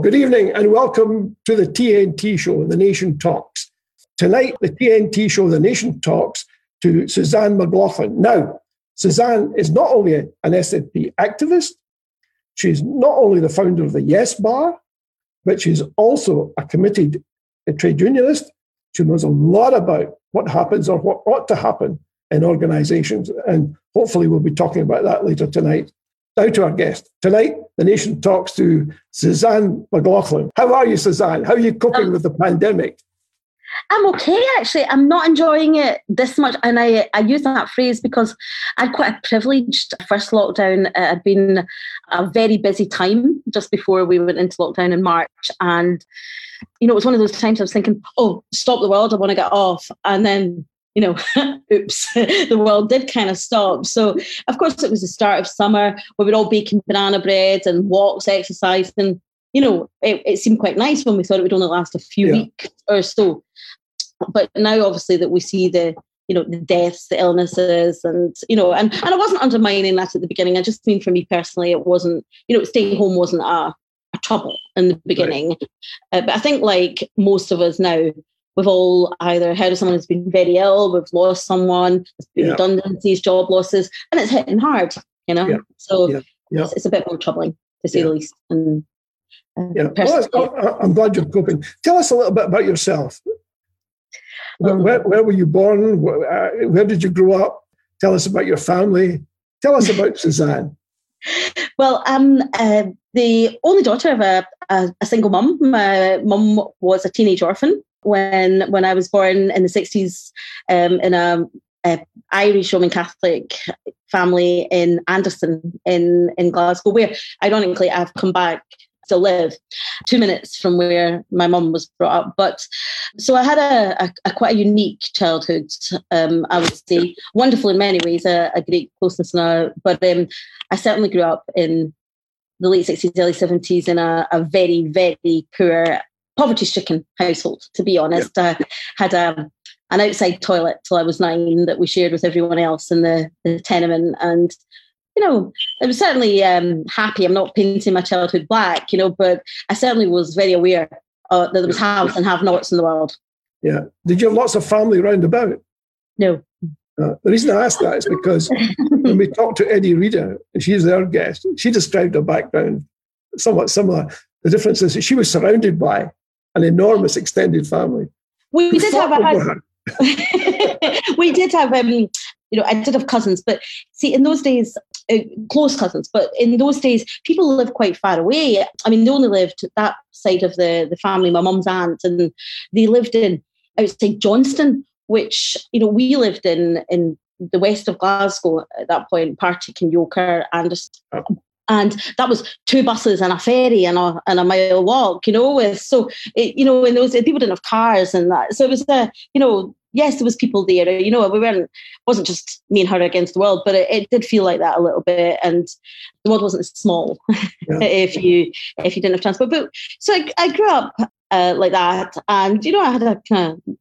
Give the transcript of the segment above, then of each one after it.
Good evening, and welcome to the TNT show, The Nation Talks. Tonight, the TNT show, The Nation Talks, to Suzanne McLaughlin. Now, Suzanne is not only an SNP activist, she's not only the founder of the Yes Bar, but she's also a committed trade unionist. She knows a lot about what happens or what ought to happen in organizations. And hopefully, we'll be talking about that later tonight. Now to our guest. Tonight, the nation talks to Suzanne McLaughlin. How are you, Suzanne? How are you coping um, with the pandemic? I'm okay, actually. I'm not enjoying it this much. And I, I use that phrase because I had quite a privileged first lockdown. It had been a very busy time just before we went into lockdown in March. And, you know, it was one of those times I was thinking, oh, stop the world. I want to get off. And then you know, oops, the world did kind of stop. So, of course, it was the start of summer. We were all baking banana bread and walks, exercise, and you know, it, it seemed quite nice when we thought it would only last a few yeah. weeks or so. But now, obviously, that we see the you know the deaths, the illnesses, and you know, and and I wasn't undermining that at the beginning. I just mean for me personally, it wasn't you know, staying home wasn't a, a trouble in the beginning. Right. Uh, but I think like most of us now, we've all either heard of someone who's been very ill, we've lost someone, there's been yeah. redundancies, job losses, and it's hitting hard, you know? Yeah. So yeah. It's, it's, a bit more troubling, to say the least. And, uh, yeah. Well, I'm glad you're coping. Tell us a little bit about yourself. Um, where, where, were you born? Where, uh, where did you grow up? Tell us about your family. Tell us about Suzanne. Well, I'm uh, the only daughter of a, a, a single mum. My mum was a teenage orphan when when I was born in the 60s um, in a, a, Irish Roman Catholic family in Anderston in, in Glasgow, where ironically I've come back to live two minutes from where my mum was brought up. But so I had a, a, a quite a unique childhood, um, I would say, wonderful in many ways, a, a great closeness now. But um, I certainly grew up in the late 60s, early 70s in a, a very, very poor poverty stricken household, to be honest. Yeah. I had a, um, an outside toilet till I was nine that we shared with everyone else in the, the tenement. And, you know, I was certainly um, happy. I'm not painting my childhood black, you know, but I certainly was very aware uh, that there was haves and have nots in the world. Yeah. Did you have lots of family around about? No. Uh, the reason I ask that is because when we talked to Eddi Reader, she's their guest, she described her background somewhat similar. The difference is that she was surrounded by an enormous extended family. We did have a we did have um, you know I did have cousins, but see in those days uh, close cousins, but in those days people lived quite far away. I mean they only lived that side of the the family, my mum's aunt, and they lived in outside Johnstone, which you know we lived in in the west of Glasgow at that point, Partick and Yoker, and and that was two buses and a ferry and a, and a mile walk you know with so it, you know in those people didn't have cars and that so it was a you know yes there was people there you know we weren't wasn't just me and her against the world but it, it did feel like that a little bit and the world wasn't small yeah. if you if you didn't have transport but so I, I grew up uh, like that and you know I had a kind of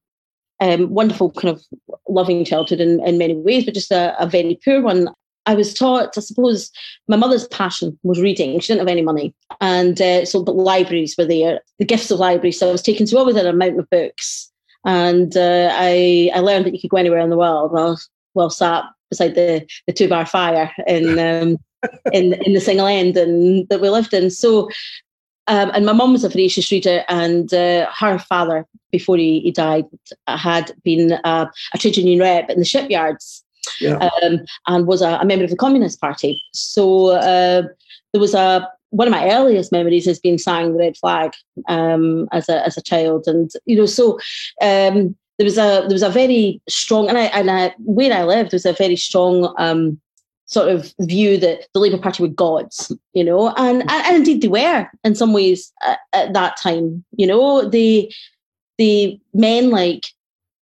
um, wonderful kind of loving childhood in, in many ways, but just a, a very poor one. I was taught, I suppose, my mother's passion was reading. She didn't have any money. And uh, so, but libraries were there, the gifts of libraries. So I was taken to always a mountain of books. And uh, I, I learned that you could go anywhere in the world while, while sat beside the, the two bar fire in, um, in, in the single end and that we lived in. So, um, and my mum was a voracious reader, and uh, her father, before he, he died, had been uh, a trade union rep in the shipyards yeah. um, and was a, a, member of the Communist Party. So uh, there was a one of my earliest memories has been sang the red flag um, as a as a child, and you know, so um, there was a there was a very strong, and I and I, where I lived there was a very strong. Um, sort of view that the Labour Party were gods, you know, and, and, and indeed they were in some ways at, at that time. You know, the the men like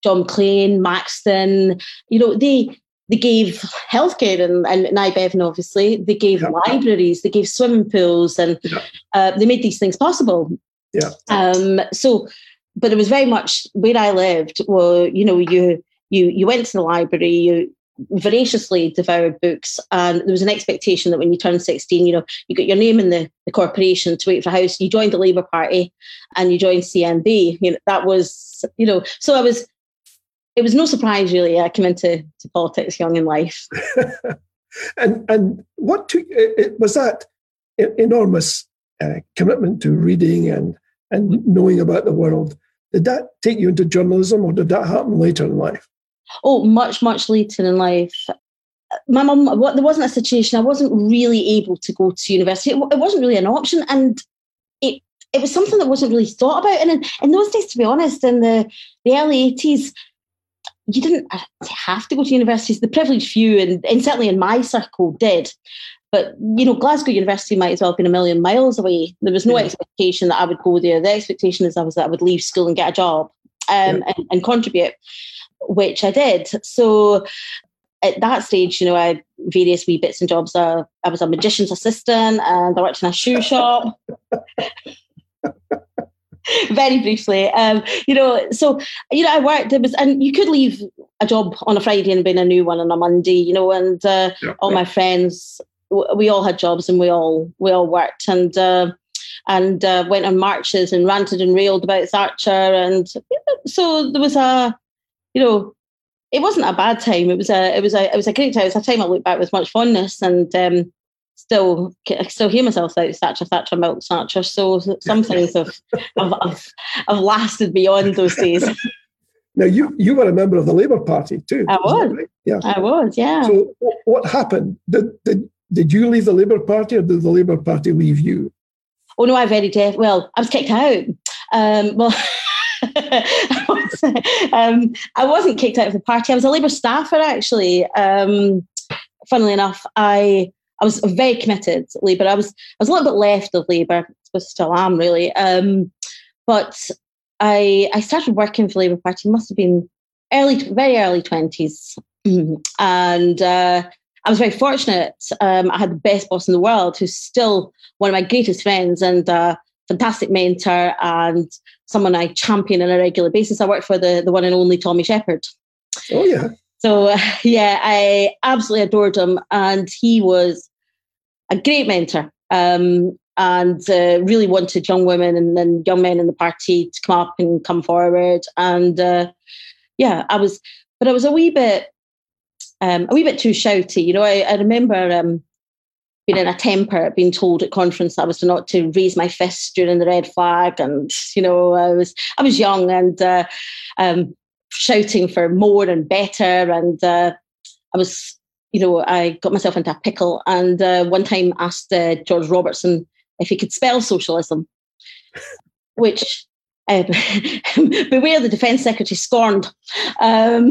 John Maclean, Maxton, you know, they they gave healthcare and, and Nye Bevan, obviously. They gave yeah. libraries, they gave swimming pools, and yeah. uh, they made these things possible. Yeah. Um, so, but it was very much where I lived. Well, you know, you you you went to the library, you voraciously devoured books. And there was an expectation that when you turned 16, you know, you got your name in the, the corporation to wait for a house. You joined the Labour Party and you joined GMB. You know, that was, you know, so I was, it was no surprise really. I came into to politics young in life. and and what took it, was that enormous uh, commitment to reading and and knowing about the world. Did that take you into journalism, or did that happen later in life? Oh, much, much later in life. My mum, there wasn't a situation, I wasn't really able to go to university. It, it wasn't really an option. And it, it was something that wasn't really thought about. And in, in those days, to be honest, in the, the early 80s, you didn't have to go to universities. The privileged few, and, and certainly in my circle, did. But you know, Glasgow University might as well have been a million miles away. There was no yeah. expectation that I would go there. The expectation is I was that I would leave school and get a job um, yeah. and, and contribute which I did. So at that stage, you know, I various wee bits and jobs. Uh, I was a magician's assistant and I worked in a shoe shop. Very briefly, um, you know, so you know, I worked. It was, and you could leave a job on a Friday and bring a new one on a Monday, you know. And uh, yeah, all yeah. my friends, we all had jobs and we all we all worked and uh, and uh, went on marches and ranted and railed about Thatcher. And so there was a you know, it wasn't a bad time. It was a it was a it was a great time. It was a time I look back with much fondness and um, still I still hear myself say Thatcher, Thatcher, milk Thatcher. So some things have, have, have, have lasted beyond those days. Now you you were a member of the Labour Party too. I was. Right? Yeah. I was. Yeah. So what happened? Did did did you leave the Labour Party or did the Labour Party leave you? Oh no, I very deaf. Well, I was kicked out. Um, well. um, I wasn't kicked out of the party. I was a Labour staffer, actually. Um, funnily enough, I I was very committed to Labour. I was I was a little bit left of Labour. I still am really. Um, but I I started working for Labour Party. Must have been early, very early twenties, and uh, I was very fortunate. Um, I had the best boss in the world, who's still one of my greatest friends and a fantastic mentor and someone I champion on a regular basis. I worked for the, the one and only Tommy Sheppard. Oh, yeah. So, uh, yeah, I absolutely adored him. And he was a great mentor um, and uh, really wanted young women and, and, young men in the party to come up and come forward. And uh, yeah, I was, but I was a wee bit, um, a wee bit too shouty. You know, I, I remember um, been in a temper, being told at conference I was not to raise my fist during the red flag, and you know I was I was young and uh, um, shouting for more and better, and uh, I was you know I got myself into a pickle, and uh, one time asked uh, George Robertson if he could spell socialism, which. Um, beware the defence secretary scorned um,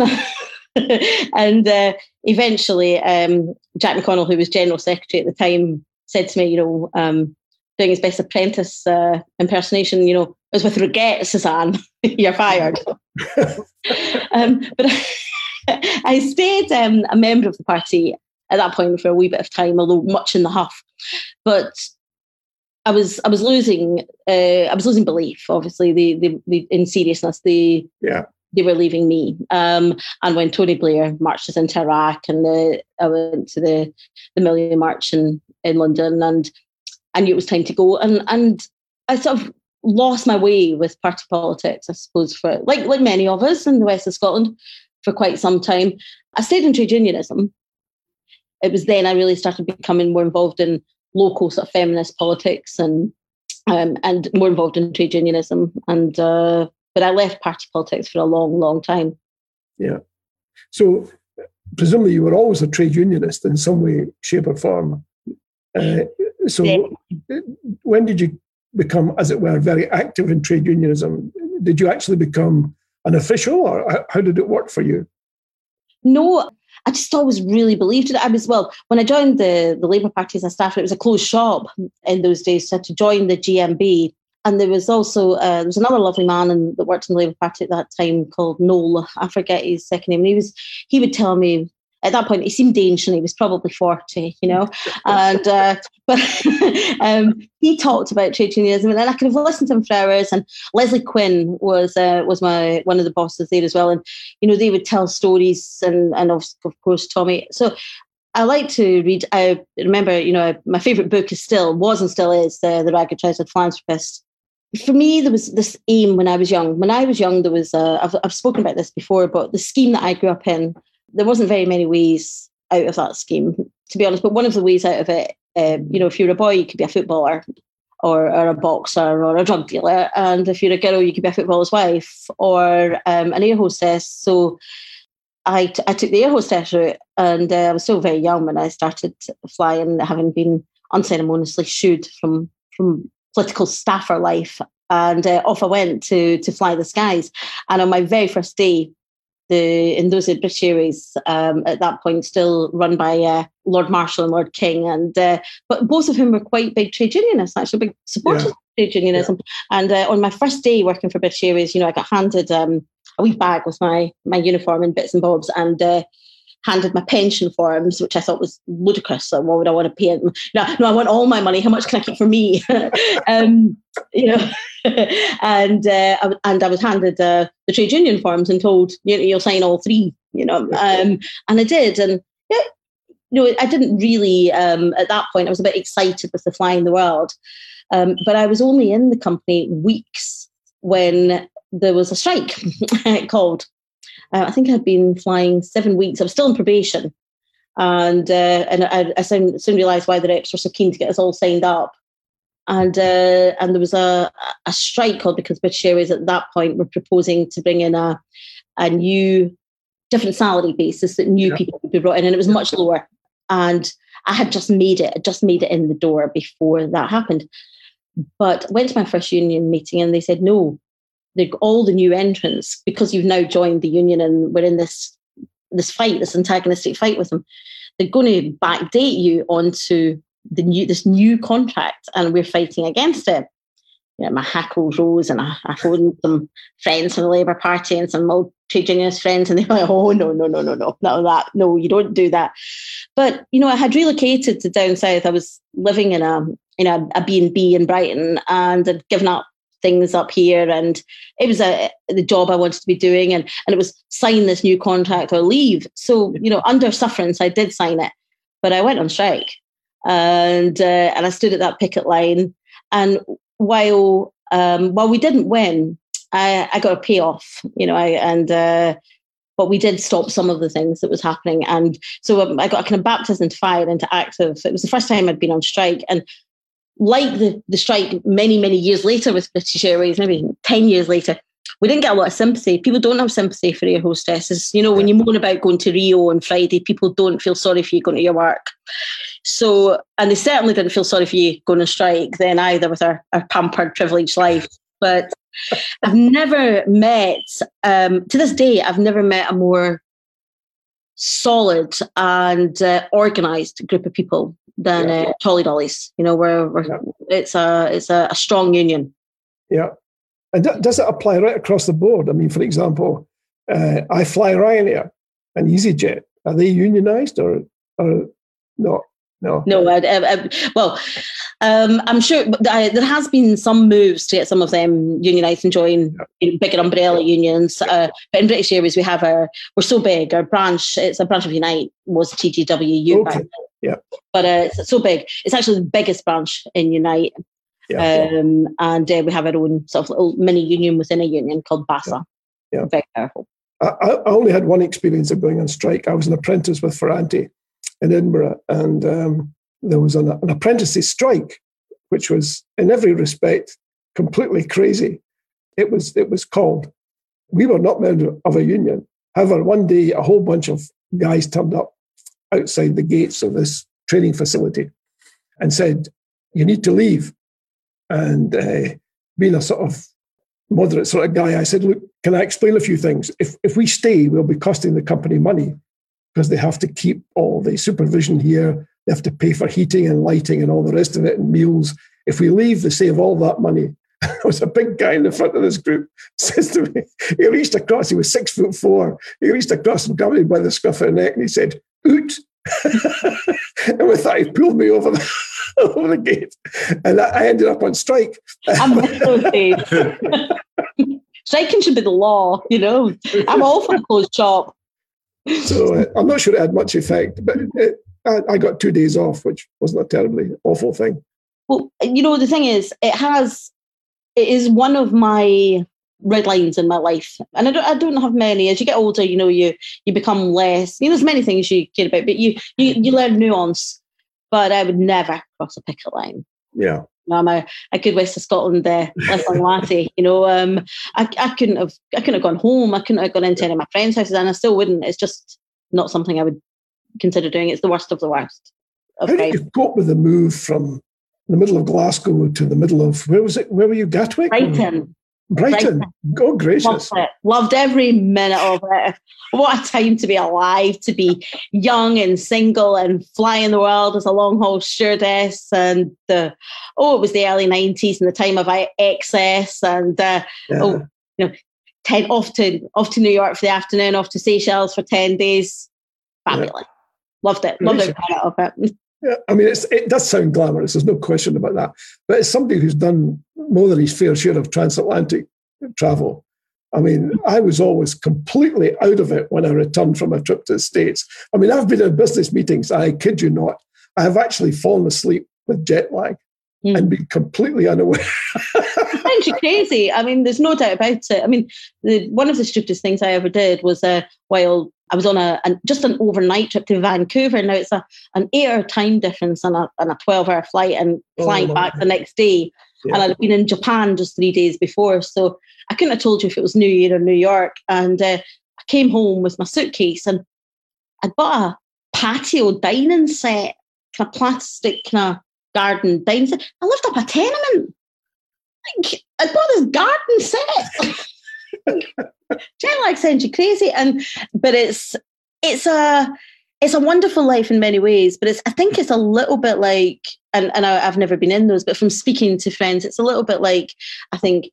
and uh, eventually, um, Jack McConnell, who was general secretary at the time, said to me, you know, um, doing his best apprentice uh, impersonation, you know, it was with regret, Suzanne, you're fired. um, but I stayed um, a member of the party at that point for a wee bit of time, although much in the huff. But I was I was losing uh, I was losing belief. Obviously, the, the, the in seriousness, the yeah they were leaving me. Um, and when Tony Blair marched us into Iraq, and the, I went to the the Million March in, in London, and I knew it was time to go. And and I sort of lost my way with party politics, I suppose, for like like many of us in the west of Scotland for quite some time. I stayed in trade unionism. It was then I really started becoming more involved in local sort of feminist politics and um, and more involved in trade unionism and uh, but I left party politics for a long, long time. Yeah. So presumably you were always a trade unionist in some way, shape, or form. Uh, so yeah. when did you become, as it were, very active in trade unionism? Did you actually become an official, or how did it work for you? No, I just always really believed it. I was well when I joined the the Labour Party as a staffer. It was a closed shop in those days. So to join the GMB, and there was also uh, there was another lovely man in, that worked in the Labour Party at that time called Noel. I forget his second name. He was he would tell me at that point he seemed ancient. He was probably forty, you know, and uh, but um, he talked about trade unionism, and then I could have listened to him for hours. And Lesley Quinn was uh, was my one of the bosses there as well, and you know they would tell stories, and and of, of course Tommy. So I like to read. I remember, you know, my favorite book is still was and still is uh, the Ragged Trousered Philanthropist for me, there was this aim when I was young. When I was young, there was, a, I've, I've spoken about this before, but the scheme that I grew up in, there wasn't very many ways out of that scheme, to be honest. But one of the ways out of it, um, you know, if you're a boy, you could be a footballer or, or a boxer or a drug dealer. And if you're a girl, you could be a footballer's wife or um, an air hostess. So I, t- I took the air hostess route and uh, I was still very young when I started flying, having been unceremoniously shooed from from political staffer life. And uh, off I went to to fly the skies. And on my very first day, the in those Airways um, at that point still run by uh, Lord Marshall and Lord King, and uh, but both of whom were quite big trade unionists, actually big supporters yeah. of trade unionism. Yeah. And uh, on my first day working for British you know, I got handed um, a wee bag with my my uniform and bits and bobs, and uh, handed my pension forms, which I thought was ludicrous. So why would I want to pay it? No, no, I want all my money. How much can I keep for me? um, you know, and uh, and I was handed uh, the trade union forms and told you know, you'll sign all three. You know, um, and I did, and yeah, you know, I didn't really um, at that point. I was a bit excited with the flying the world, um, but I was only in the company weeks when there was a strike called uh, I think I'd been flying seven weeks. I was still in probation, and uh, and I, I soon, soon realised why the reps were so keen to get us all signed up. And uh, and there was a a strike called because British Airways at that point were proposing to bring in a a new different salary basis that new yeah. people would be brought in, and it was much lower. And I had just made it, I just made it in the door before that happened. But went to my first union meeting, and they said no, the, all the new entrants, because you've now joined the union and we're in this this fight, this antagonistic fight with them, they're going to backdate you onto the new this new contract, and we're fighting against it. You know, my hackles rose, and I, I phoned some friends from the Labour Party and some old trade friends, and they were like, "Oh no, no, no, no, no, no, that no, you don't do that." But you know, I had relocated to down south. I was living in a in a, a B and B in Brighton, and had given up things up here. And it was a the job I wanted to be doing. And and it was sign this new contract or leave. So you know under sufferance I did sign it but I went on strike. And uh, and I stood at that picket line. And while um, while we didn't win I, I got a payoff you know I and uh, but we did stop some of the things that was happening. And so I got a kind of baptism into fire into active. It was the first time I'd been on strike. And like the, the strike many, many years later with British Airways, maybe 10 years later, we didn't get a lot of sympathy. People don't have sympathy for air hostesses. You know, when you moan about going to Rio on Friday, people don't feel sorry for you going to your work. So, and they certainly didn't feel sorry for you going on strike then either with our, our pampered, privileged life. But I've never met, um, to this day, I've never met a more solid and uh, organized group of people than yeah. uh, Tolly Dollies. You know, where yeah. it's a it's a, a, strong union. Yeah, and does it apply right across the board? I mean, for example, uh, I fly Ryanair and EasyJet. Are they unionized or or not? No, no. I, I, I, well, um, I'm sure there has been some moves to get some of them unionised and join yeah. bigger umbrella unions. Uh, but in British Airways, we have our we're so big. Our branch, it's a branch of Unite, was TGWU. Okay. Yeah. But uh, it's so big. It's actually the biggest branch in Unite. Yeah. Um, and uh, we have our own sort of little mini union within a union called BASSA. Yeah. Very powerful. I, I, only had one experience of going on strike. I was an apprentice with Ferranti in Edinburgh, and um, there was an, an apprentices strike, which was in every respect completely crazy. It was it was called. We were not members of a union. However, one day a whole bunch of guys turned up outside the gates of this training facility and said, You need to leave. And uh, being a sort of moderate sort of guy, I said, Look, can I explain a few things? If, if we stay, we'll be costing the company money because they have to keep all the supervision here. They have to pay for heating and lighting and all the rest of it and meals. If we leave, they save all that money. there was a big guy in the front of this group says to me, he reached across, he was six foot four. He reached across and grabbed me by the scruff of the neck and he said, oot. and with that, he pulled me over the, over the gate. And I ended up on strike. I'm Striking should be the law, you know. I'm all for closed shop. So uh, I'm not sure it had much effect, but it, I, I got two days off, which wasn't a terribly awful thing. Well, you know, the thing is, it has, it is one of my red lines in my life, and I don't, I don't have many. As you get older, you know, you you become less. You know, there's many things you care about, but you you you learn nuance. But I would never cross a picket line. Yeah. I'm a, a good West of Scotland uh, laddie. You know, um, I, I couldn't have I couldn't have gone home. I couldn't have gone into any of my friends' houses, and I still wouldn't. It's just not something I would consider doing. It's the worst of the worst. Of How did you cope with the move from the middle of Glasgow to the middle of where was it? Where were you? Gatwick. Brighton. Brighton. Oh, gracious. Loved, Loved every minute of it. What a time to be alive, to be young and single and flying the world as a long haul stewardess. And the, oh, it was the early 90s and the time of excess. And, uh, yeah. oh, you know, 10, off to off to New York for the afternoon, off to Seychelles for 10 days. Fabulous. Yeah. Loved it. Loved every minute of it. Yeah, I mean, it does sound glamorous. There's no question about that. But as somebody who's done more than his fair share of transatlantic travel, I mean, I was always completely out of it when I returned from a trip to the States. I mean, I've been in business meetings, I kid you not, I have actually fallen asleep with jet lag mm. and been completely unaware. Sounds crazy. I mean, there's no doubt about it. I mean, the, one of the stupidest things I ever did was uh, while I was on a, a, just an overnight trip to Vancouver. Now it's a an eight-hour time difference and a, and a twelve-hour flight, and flying oh, back the next day. Yeah. And I'd been in Japan just three days before, so I couldn't have told you if it was New Year or New York. And uh, I came home with my suitcase, and I'd bought a patio dining set, kind of plastic kind of garden dining set. I lived up a tenement. Like, I bought this garden set. jet lag sends you crazy, and but it's it's a it's a wonderful life in many ways. But it's I think it's a little bit like, and and I, I've never been in those, but from speaking to friends, it's a little bit like I think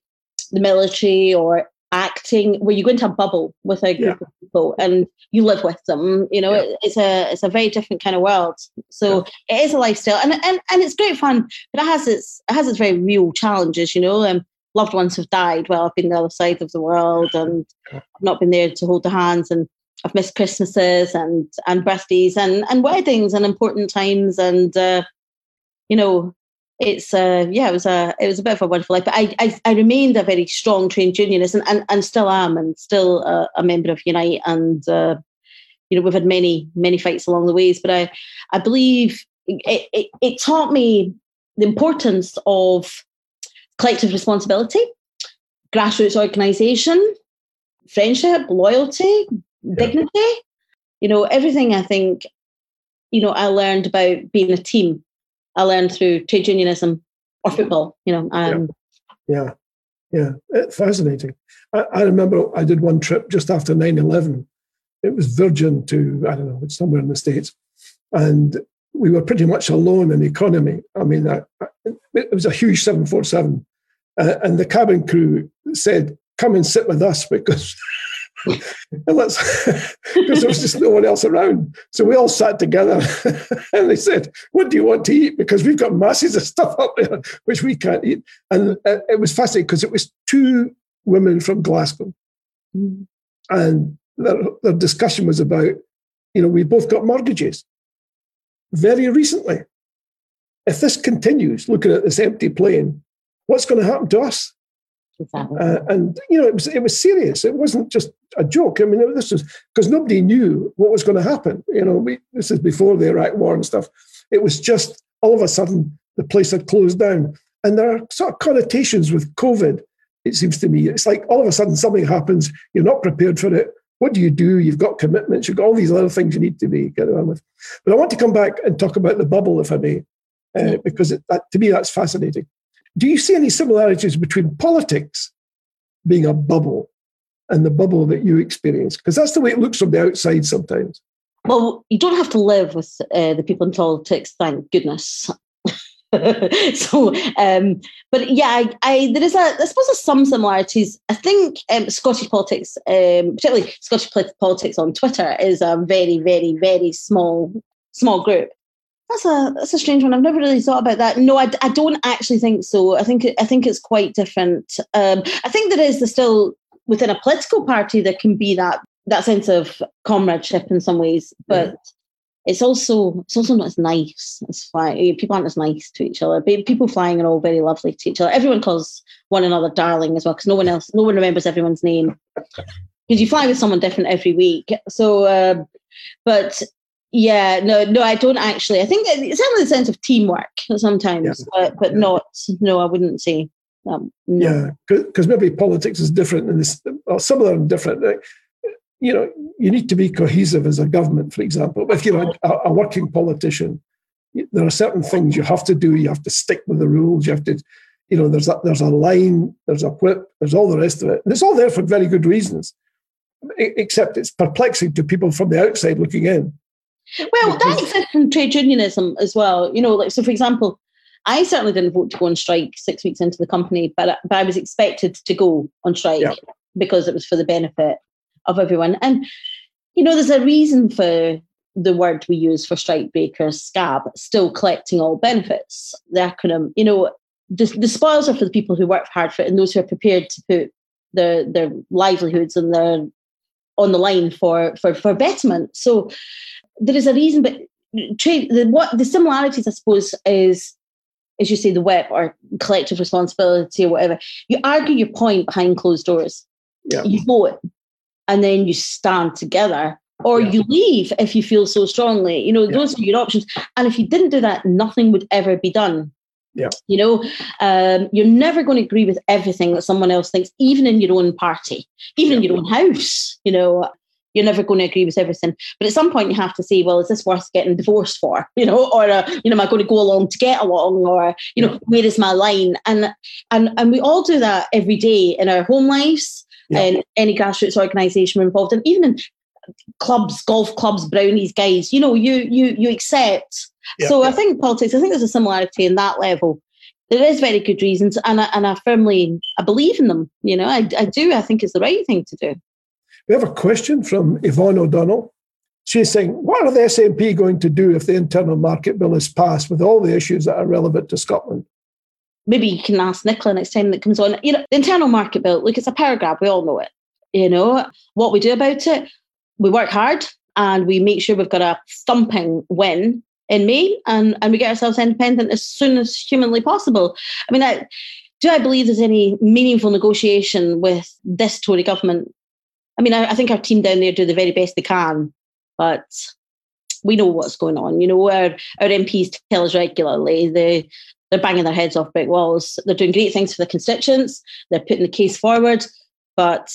the military or acting where you go into a bubble with a group yeah. of people and you live with them you know yeah. it, it's a it's a very different kind of world so yeah. it is a lifestyle and, and and it's great fun but it has its it has its very real challenges you know um, loved ones have died while I've been the other side of the world and I've not been there to hold the hands and I've missed Christmases and and birthdays and and weddings and important times and uh, you know it's uh yeah it was a it was a bit of a wonderful life but I I, I remained a very strong trained unionist and, and, and still am and still a, a member of Unite and uh, you know we've had many many fights along the ways but I I believe it, it, it taught me the importance of collective responsibility, grassroots organisation, friendship, loyalty, yeah. dignity. You know, everything I think, you know, I learned about being a team. I learned through trade unionism or football, you know. Um, yeah. yeah, yeah, fascinating. I, I remember I did one trip just after 9 11. It was Virgin to, I don't know, it's somewhere in the States. And we were pretty much alone in the economy. I mean, I, I, it was a huge 747 uh, and the cabin crew said, "Come and sit with us because." Because there was just no one else around. So we all sat together and they said, What do you want to eat? Because we've got masses of stuff up there which we can't eat. And it was fascinating because it was two women from Glasgow. And their, their discussion was about, you know, we both got mortgages very recently. If this continues, looking at this empty plane, what's going to happen to us? Uh, and you know, it was it was serious. It wasn't just a joke. I mean, this was because nobody knew what was going to happen. You know, we, this is before the Iraq War and stuff. It was just all of a sudden the place had closed down, and there are sort of connotations with COVID. It seems to me it's like all of a sudden something happens. You're not prepared for it. What do you do? You've got commitments. You've got all these other things you need to be getting on with. But I want to come back and talk about the bubble, if I may, uh, because it, that, to me that's fascinating. Do you see any similarities between politics being a bubble and the bubble that you experience? Because that's the way it looks from the outside sometimes. Well, you don't have to live with uh, the people in politics, thank goodness. so, um, but yeah, I, I, there is a, I suppose there's some similarities. I think um, Scottish politics, um, particularly Scottish politics on Twitter, is a very, very, very small, small group. That's a that's a strange one. I've never really thought about that. No, I, I don't actually think so. I think I think it's quite different. Um, I think there is the still within a political party there can be that that sense of comradeship in some ways, but. Yeah it's also it's also not as nice as flying. People aren't as nice to each other. People flying are all very lovely to each other. Everyone calls one another darling as well because no one else, no one remembers everyone's name because you fly with someone different every week. So, uh, but yeah, no, no, I don't actually. I think it's certainly a sense of teamwork sometimes, yeah. but but yeah. not. No, I wouldn't say. Um, no. Yeah, because maybe politics is different, and this, some of them different you know, you need to be cohesive as a government, for example. If you're a, a, working politician, there are certain things you have to do. You have to stick with the rules. You have to, you know, there's a, there's a line, there's a whip, there's all the rest of it. And it's all there for very good reasons, except it's perplexing to people from the outside looking in. Well, that exists in trade unionism as well. You know, like, so for example, I certainly didn't vote to go on strike six weeks into the company, but, but I was expected to go on strike yeah. because it was for the benefit of everyone. And, you know, there's a reason for the word we use for strike breakers, scab, still collecting all benefits. The acronym, you know, the, the spoils are for the people who work hard for it and those who are prepared to put their their livelihoods and their on the line for for for betterment. So there is a reason, but trade the what the similarities, I suppose, is as you say, the whip or collective responsibility or whatever. You argue your point behind closed doors. Yeah. You vote and then you stand together or yeah. you leave if you feel so strongly you know yeah. those are your options and if you didn't do that nothing would ever be done yeah. You know, um, you're never going to agree with everything that someone else thinks, even in your own party, even yeah. in your own house. You know, you're never going to agree with everything. But at some point, you have to say, well, is this worth getting divorced for? You know, or uh, you know, am I going to go along to get along? Or you know, where is my line? And and and we all do that every day in our home lives yeah. and any grassroots organisation we're involved in, even in clubs, golf clubs, brownies, guys, you know, you you you accept. Yeah, so yeah. I think politics, I think there's a similarity in that level. There is very good reasons, and I, and I firmly I believe in them. You know, I, I do. I think it's the right thing to do. We have a question from Yvonne O'Donnell. She's saying, "What are the SNP going to do if the internal market bill is passed with all the issues that are relevant to Scotland?" maybe you can ask Nicola next time that comes on. You know, the internal market bill, look, it's a paragraph, we all know it. You know, what we do about it, we work hard and we make sure we've got a thumping win in May and, and we get ourselves independent as soon as humanly possible. I mean, I, do I believe there's any meaningful negotiation with this Tory government? I mean, I, I think our team down there do the very best they can, but we know what's going on. You know, our, our MPs tell us regularly the they're banging their heads off brick walls. They're doing great things for the constituents. They're putting the case forward. But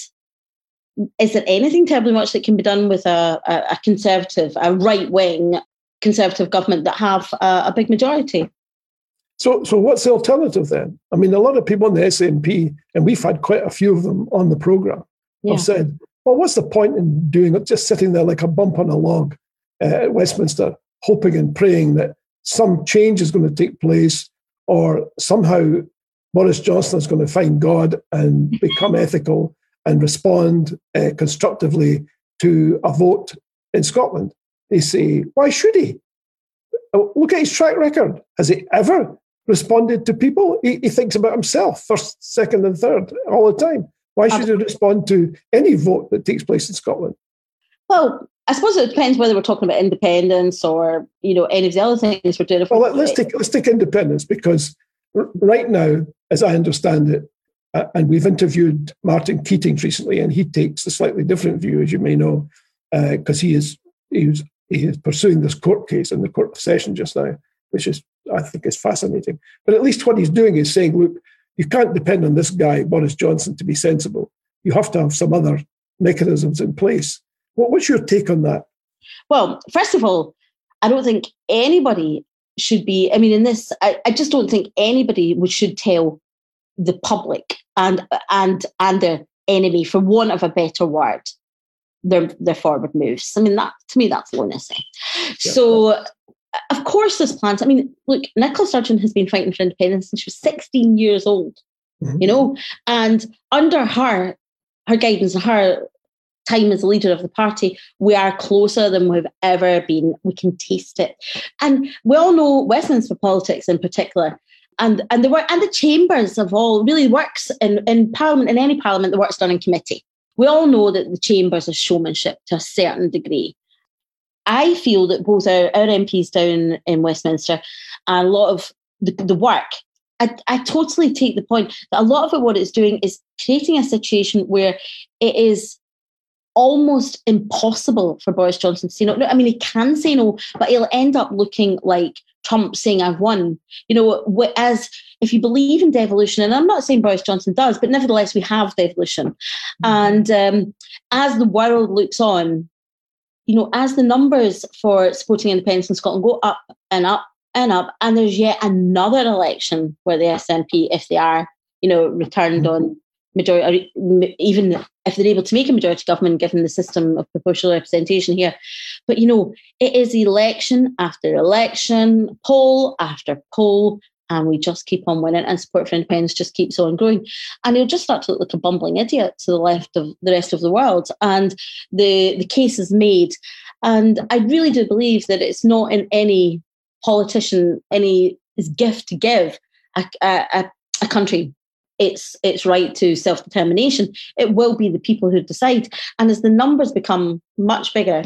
is there anything terribly much that can be done with a, a, a conservative, a right wing conservative government that have a, a, big majority? So, so what's the alternative then? I mean, a lot of people in the SNP, and we've had quite a few of them on the program, yeah. have said, "Well, what's the point in doing it? Just sitting there like a bump on a log uh, at Westminster, hoping and praying that some change is going to take place or somehow Boris Johnson is going to find God and become ethical and respond uh, constructively to a vote in Scotland. They say, why should he? Oh, look at his track record. Has he ever responded to people? He, he thinks about himself first, second, and third all the time. Why should he respond to any vote that takes place in Scotland? Well, I suppose it depends whether we're talking about independence or you know any of the other things we're doing. Well, let, us take let's take independence because r- right now, as I understand it, uh, and we've interviewed Martin Keatings recently, and he takes a slightly different view, as you may know, because uh, he is he was he is pursuing this court case in the court of session just now, which is I think is fascinating. But at least what he's doing is saying, look, you can't depend on this guy Boris Johnson to be sensible. You have to have some other mechanisms in place what, what's your take on that? Well, first of all, I don't think anybody should be. I mean, in this, I, I just don't think anybody should tell the public and and and their enemy, for want of a better word, their their forward moves. I mean, that to me, that's lunacy. Yeah. So of course, there's plans. I mean, look, Nicola Sturgeon has been fighting for independence since she was 16 years old, mm-hmm. you know, and under her, her guidance, her time as leader of the party, we are closer than we've ever been. We can taste it. And we all know Westminster politics in particular. And and the work and the chambers of all really works in, in Parliament, in any Parliament, the work's done in committee. We all know that the chambers are showmanship to a certain degree. I feel that both our, our MPs down in Westminster and a lot of the, the work, I, I totally take the point that a lot of it, what it's doing is creating a situation where it is almost impossible for Boris Johnson to say no. no. I mean, he can say no, but he'll end up looking like Trump saying I've won. You know, as if you believe in devolution, and I'm not saying Boris Johnson does, but nevertheless, we have devolution. Mm-hmm. And um, as the world looks on, you know, as the numbers for supporting independence in Scotland go up and up and up, and there's yet another election where the SNP, if they are, you know, returned mm-hmm. on majority, even if they're able to make a majority government, given the system of proportional representation here. But you know, it is election after election, poll after poll, and we just keep on winning, and support for independence just keeps on growing. And he'll just start to look like a bumbling idiot to the left of the rest of the world. And the the case is made. And I really do believe that it's not in any politician any gift to give a, a, a country its its right to self determination. It will be the people who decide. And as the numbers become much bigger,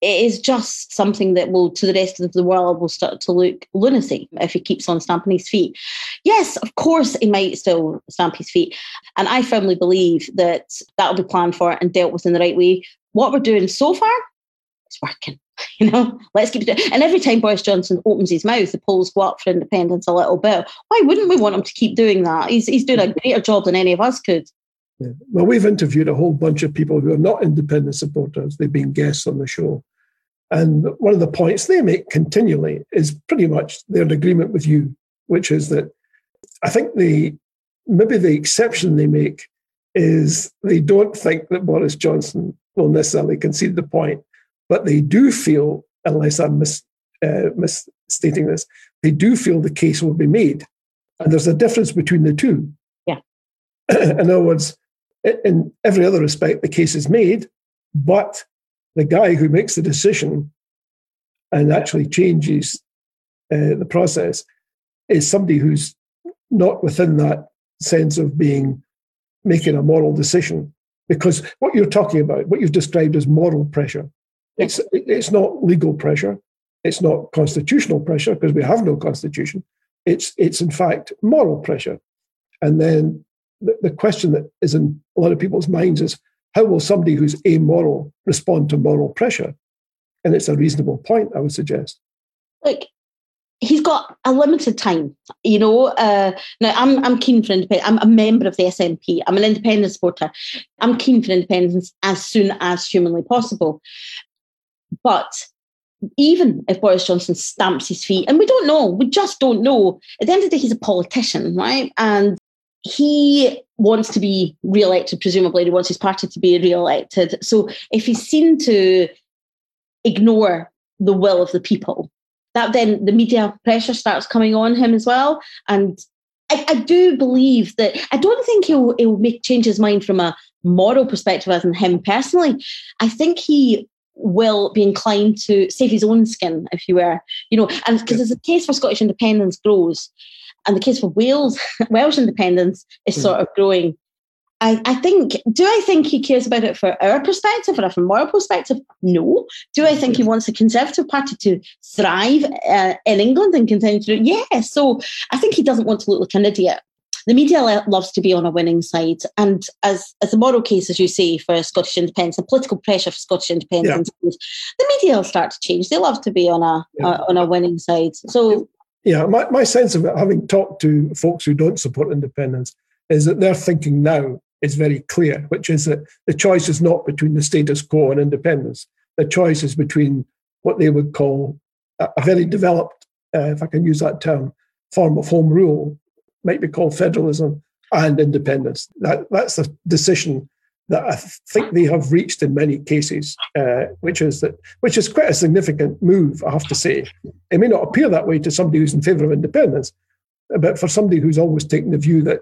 it is just something that will to the rest of the world will start to look lunacy if he keeps on stamping his feet. Yes, of course he might still stamp his feet. And I firmly believe that that'll be planned for and dealt with in the right way. What we're doing so far, is working. You know, let's keep it. And every time Boris Johnson opens his mouth, the polls go up for independence a little bit. Why wouldn't we want him to keep doing that? He's, he's doing a mm-hmm. greater job than any of us could. Yeah. Well, we've interviewed a whole bunch of people who are not independent supporters. They've been guests on the show. And one of the points they make continually is pretty much they're in agreement with you, which is that I think the maybe the exception they make is they don't think that Boris Johnson will necessarily concede the point but they do feel, unless I'm mis, uh, misstating this, they do feel the case will be made. And there's a difference between the two. Yeah. in other words, in every other respect, the case is made, but the guy who makes the decision and actually changes uh, the process is somebody who's not within that sense of being making a moral decision. Because what you're talking about, what you've described as moral pressure, it's, it's not legal pressure. It's not constitutional pressure because we have no constitution. It's, it's in fact moral pressure. And then the, the question that is in a lot of people's minds is how will somebody who's amoral respond to moral pressure? And it's a reasonable point, I would suggest. Like, he's got a limited time. You know, uh, now I'm I'm keen for independence. I'm a member of the SNP. I'm an independent supporter. I'm keen for independence as soon as humanly possible. But even if Boris Johnson stamps his feet, and we don't know, we just don't know. At the end of the day, he's a politician, right? And he wants to be re-elected, presumably he wants his party to be re-elected. So if he's seen to ignore the will of the people, that then the media pressure starts coming on him as well. And I, I do believe that I don't think he'll he'll make change his mind from a moral perspective as in him personally. I think he will be inclined to save his own skin, if you were, you know, and because as the case for Scottish independence grows, and the case for Wales, Welsh independence is mm. sort of growing. I, I think, do I think he cares about it for our perspective or from moral perspective? No. Do I think he wants the Conservative Party to thrive uh, in England and continue to do it? Yes. So I think he doesn't want to look like an idiot the media loves to be on a winning side. And as, as the moral case, as you say, for Scottish independence and political pressure for Scottish independence, yeah. the media will start to change. They love to be on a, yeah. a on a winning side. So yeah, my, my sense of it, having talked to folks who don't support independence, is that their thinking now is very clear, which is that the choice is not between the status quo and independence. The choice is between what they would call a, a very developed, uh, if I can use that term, form of home rule, might be called federalism and independence. That, that's the decision that I think they have reached in many cases, uh, which is that which is quite a significant move, I have to say. It may not appear that way to somebody who's in favour of independence, but for somebody who's always taken the view that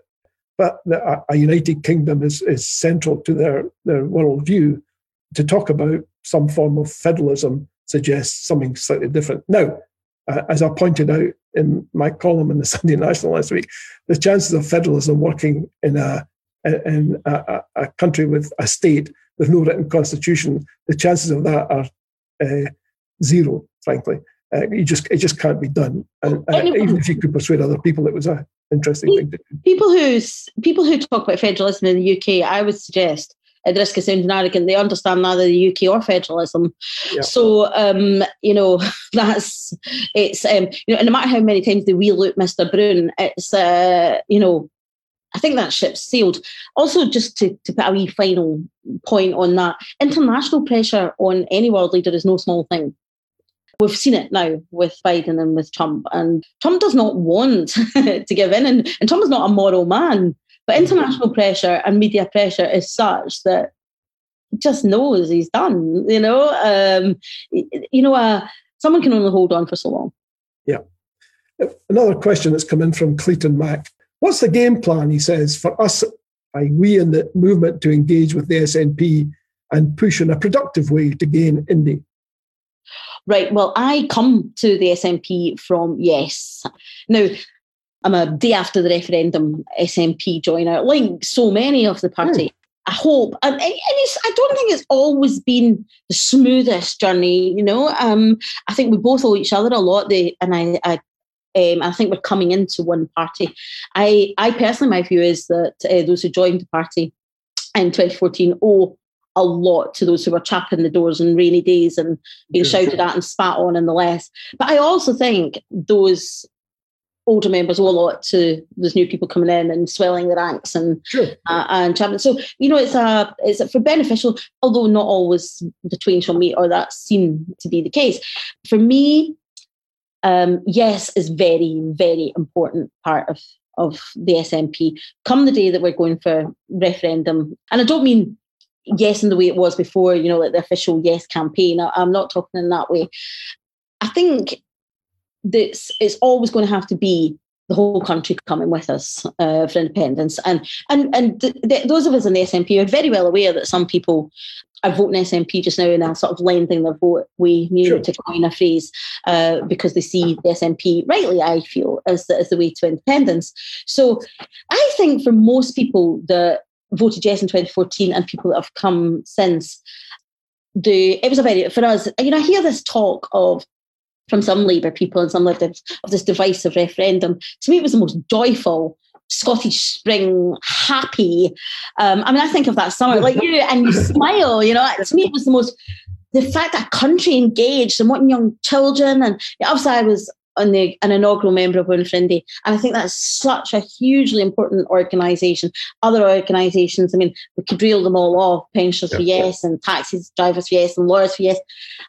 but that a United Kingdom is, is central to their, their worldview, to talk about some form of federalism suggests something slightly different. Now, uh, as I pointed out in my column in the Sunday National last week, the chances of federalism working in a in a, a, country with a state with no written constitution, the chances of that are uh, zero, frankly. Uh, you just it just can't be done. And, and even if you could persuade other people, it was a interesting thing to do. People who people who talk about federalism in the UK, I would suggest at the risk of sounding arrogant, they understand neither the UK or federalism. Yeah. So um, you know that's it's um, you know, no matter how many times they wheel out Mr. Brown, it's uh, you know I think that ship's sailed. Also, just to, to put a wee final point on that, international pressure on any world leader is no small thing. We've seen it now with Biden and with Trump, and Trump does not want to give in, and, and Trump is not a moral man. But international pressure and media pressure is such that just knows he's done. You know, um, you know, uh, someone can only hold on for so long. Yeah. Another question that's come in from Clayton Mack What's the game plan, he says, for us, I, we in the movement to engage with the SNP and push in a productive way to gain Indy? Right. Well, I come to the SNP from Yes. Now, I'm a day after the referendum SNP joiner, like so many of the party. Mm. I hope, and, and I don't think it's always been the smoothest journey. You know, um, I think we both owe each other a lot. They, and I, I um, I think we're coming into one party. I, I personally, my view is that uh, those who joined the party in 2014 owe a lot to those who were chapping the doors on rainy days and being shouted at and spat on and the less. But I also think those older members owe a lot to there's new people coming in and swelling the ranks and sure. uh, and. So you know, it's a it's a, for beneficial, although not always the twain shall meet, or that seemed to be the case. For me, um, yes is very, very important part of, of the SNP. Come the day that we're going for referendum, and I don't mean yes in the way it was before, you know, like the official yes campaign. I, I'm not talking in that way. I think that it's always going to have to be the whole country coming with us uh, for independence. And and and th- th- those of us in the SNP are very well aware that some people are voting SNP just now and are sort of lending their vote we knew sure. to coin a phrase uh, because they see the SNP, rightly I feel, as the, as the way to independence. So I think for most people that voted yes in 2014 and people that have come since, the it was a very for us, you know, I hear this talk of from some Labour people and some of this, of this divisive referendum. To me, it was the most joyful Scottish spring, happy. Um, I mean, I think of that summer like you, and you smile. You know, to me, it was the most. The fact that country engaged and wanting young children, and obviously I was on the, an inaugural member of for and I think that's such a hugely important organisation. Other organisations, I mean, we could reel them all off: pensioners yeah. for yes, and taxis drivers for yes, and lawyers for yes.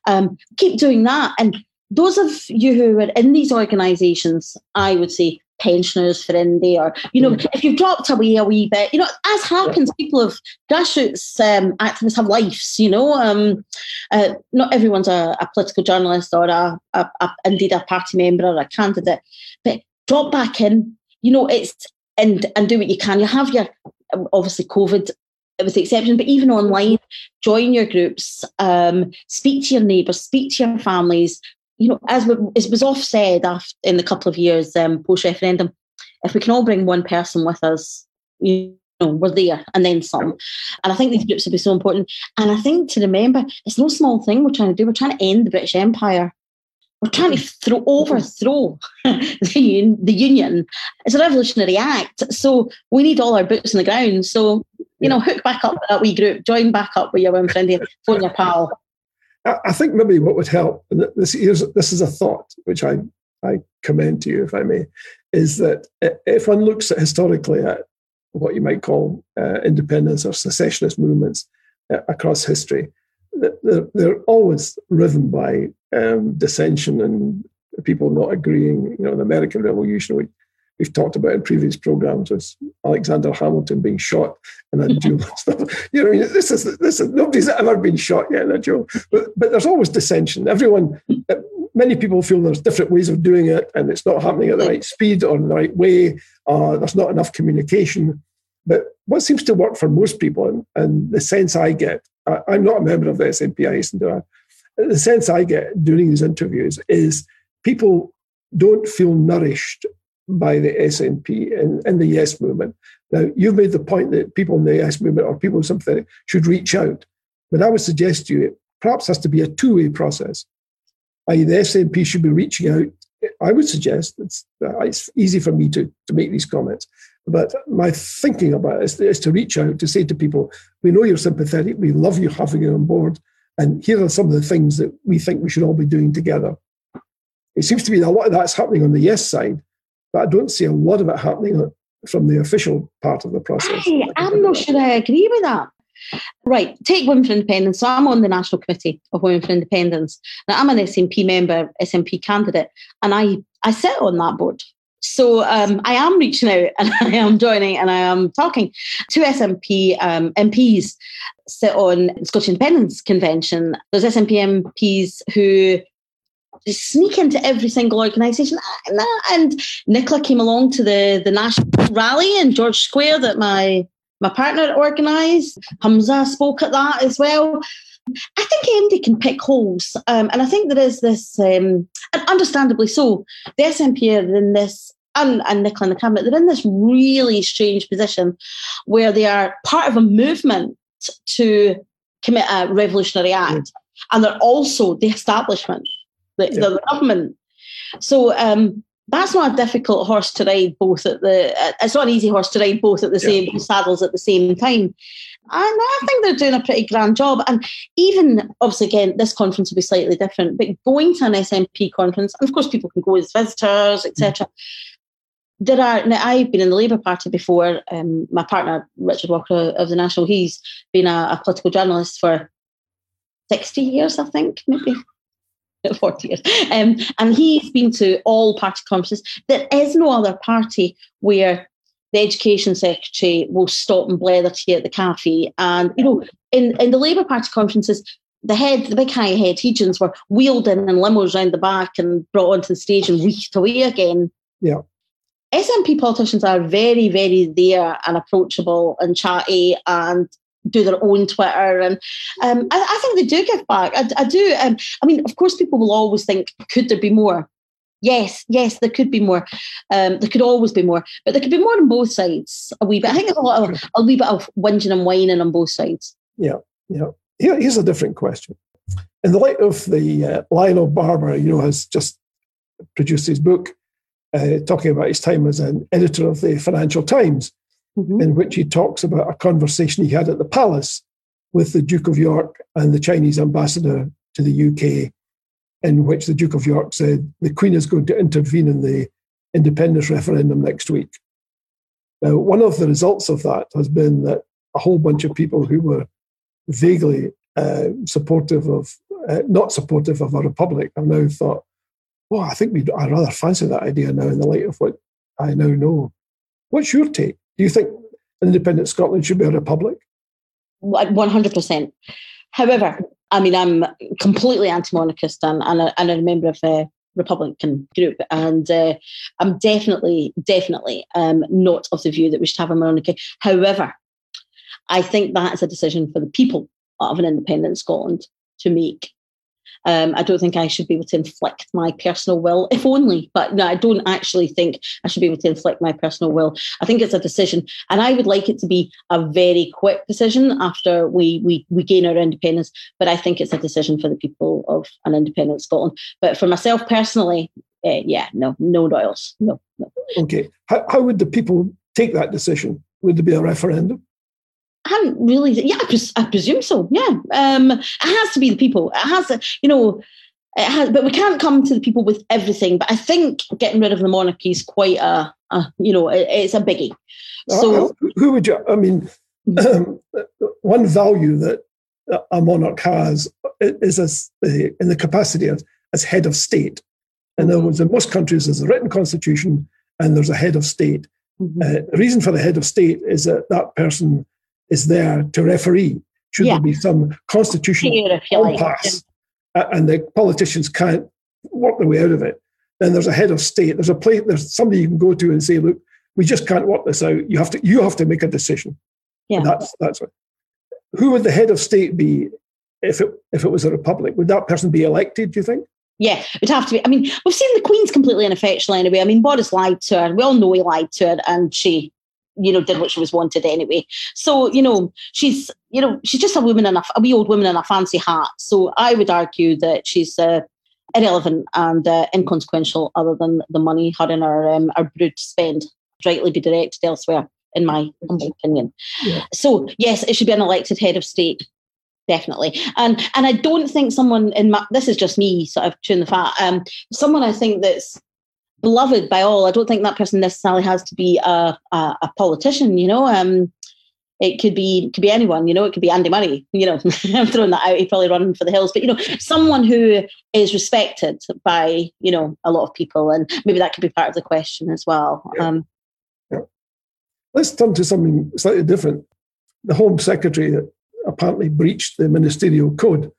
Um, keep doing that, and those of you who are in these organisations, I would say pensioners for Indy, or you know, mm. if you've dropped away a wee bit, you know, as happens, people of grassroots um, activists have lives. You know, um, uh, not everyone's a, a, political journalist or a, a, a, indeed a party member or a candidate, but drop back in. You know, it's and and do what you can. You have your obviously COVID it was the exception, but even online, join your groups, um, speak to your neighbours, speak to your families, you know, as it was off said after, in the couple of years um, post referendum, if we can all bring one person with us, you know, we're there and then some. And I think these groups will be so important. And I think to remember, it's no small thing we're trying to do. We're trying to end the British Empire. We're trying to throw, overthrow the, the union. It's a revolutionary act. So we need all our boots on the ground. So, you know, hook back up that wee group, join back up with your women friendly, phone your pal. I think maybe what would help, and this, this is a thought which I, I commend to you, if I may, is that if one looks at historically at what you might call uh, independence or secessionist movements uh, across history, they're, they're, always driven by um, dissension and people not agreeing. You know, the American Revolution, we've talked about in previous programs was Alexander Hamilton being shot in a duel stuff. You know, this is this is nobody's ever been shot yet in a duel, but but there's always dissension. Everyone, many people feel there's different ways of doing it, and it's not happening at the right speed or in the right way. Uh, there's not enough communication. But what seems to work for most people, and, and the sense I get, I, am not a member of the SNP, I hasten to add, the sense I get during these interviews is people don't feel nourished by the SNP and, and the Yes movement. Now, you've made the point that people in the Yes movement or people sympathetic should reach out. But I would suggest to you it perhaps has to be a two way process. I.e., the SNP should be reaching out. I would suggest it's, uh, it's easy for me to, to make these comments, but my thinking about it is, is to reach out to say to people, we know you're sympathetic, we love you having you on board, and here are some of the things that we think we should all be doing together. It seems to be that a lot of that's happening on the yes side, but I don't see a lot of it happening from the official part of the process. I'm not sure I agree with that. Right, take Women for Independence. So I'm on the National Committee of Women for Independence. Now I'm an SNP member, SNP candidate, and I, I sit on that board. So um, I am reaching out and I am joining and I am talking to SNP um, MPs sit on Scottish Independence Convention. There's SNP MPs who sneak into every single organisation. And Nicola came along to the, the national rally in George Square that my my partner organised. Humza spoke at that as well. I think MD can pick holes, um, and I think there is this, um, and understandably so. The SNP are in this, and, and Nicola and the cabinet, they're in this really strange position where they are part of a movement to commit a revolutionary act, and they're also the establishment the, yeah. the government. So um, that's not a difficult horse to ride both at the. Uh, it's not an easy horse to ride both at the same saddles at the same time. And I think they're doing a pretty grand job. And even, obviously, again, this conference will be slightly different, but going to an SNP conference, and of course, people can go as visitors, etc. Mm. There are, now I've been in the Labour Party before. Um, my partner, Richard Walker of the National, he's been a, a political journalist for 60 years, I think, maybe 40 years. Um, and he's been to all party conferences. There is no other party where the education secretary will stop and blether to you at the cafe. And, you know, in, in the Labour Party conferences, the head, the big high head regions were wheeled in in limos round the back and brought onto the stage and wreathed away again. Yeah. SNP politicians are very, very there and approachable and chatty and do their own Twitter, and um, I, I, think they do give back. I, I do. Um, I mean, of course, people will always think, could there be more? Yes, yes, there could be more. Um, there could always be more, but there could be more on both sides. A wee bit. I think there's a lot of a wee bit of whinging and whining on both sides. Yeah, yeah. Here, here's a different question. In the light of the uh, Lionel Barber, you know, has just produced his book uh, talking about his time as an editor of the Financial Times mm-hmm. in which he talks about a conversation he had at the palace with the Duke of York and the Chinese ambassador to the UK, in which the Duke of York said the Queen is going to intervene in the independence referendum next week. Now, one of the results of that has been that a whole bunch of people who were vaguely uh, supportive of, uh, not supportive of a republic, have now thought, well, I think we I rather fancy that idea now in the light of what I now know. What's your take? Do you think independent Scotland should be a republic? 100%. However, I mean, I'm completely anti monarchist and, and, a, and a member of a Republican group. And uh, I'm definitely, definitely um, not of the view that we should have a monarchy. However, I think that is a decision for the people of an independent Scotland to make. Um, I don't think I should be able to inflict my personal will, if only. But no, I don't actually think I should be able to inflict my personal will. I think it's a decision, and I would like it to be a very quick decision after we we we gain our independence. But I think it's a decision for the people of an independent Scotland. But for myself personally, uh, yeah, no, no royals, no, no. Okay, how, how would the people take that decision? Would there be a referendum? I hadn't really. Yeah, I, pres- I presume so. Yeah, um, it has to be the people. It has to, you know. It has, but we can't come to the people with everything. But I think getting rid of the monarchy is quite a, a you know, it, it's a biggie. So, uh, who would you? I mean, um, one value that a monarch has is as in the capacity of as head of state. In other words, in most countries, there's a written constitution, and there's a head of state. Mm-hmm. Uh, the reason for the head of state is that that person is there to referee. Should yeah. there be some constitutional impasse like. Uh, and the politicians can't work their way out of it, then there's a head of state. There's a place. There's somebody you can go to and say, "Look, we just can't work this out. You have to. You have to make a decision." Yeah. that's that's what. Who would the head of state be if it if it was a republic? Would that person be elected? Do you think? Yeah, it would have to be. I mean, we've seen the Queen's completely ineffectual anyway. I mean, Boris lied to her. We all know he lied to her, and she, you know, did what she was wanted anyway. So, you know, she's, you know, she's just a woman in a, a wee old woman in a fancy hat. So I would argue that she's uh, irrelevant and uh, inconsequential, other than the money her and her um, her brood spend. Rightly be directed elsewhere, in my humble opinion. Yeah. So yes, it should be an elected head of state definitely. And and I don't think someone in my this is just me sort of chewing the fat. Um, someone I think that's beloved by all. I don't think that person necessarily has to be a a, a politician. You know, um, it could be could be anyone. You know, it could be Andy Murray. You know, I'm throwing that out. He's probably running for the hills, but you know, someone who is respected by you know a lot of people, and maybe that could be part of the question as well. Yeah. Um, yeah. Let's turn to something slightly different. The Home Secretary apparently breached the ministerial code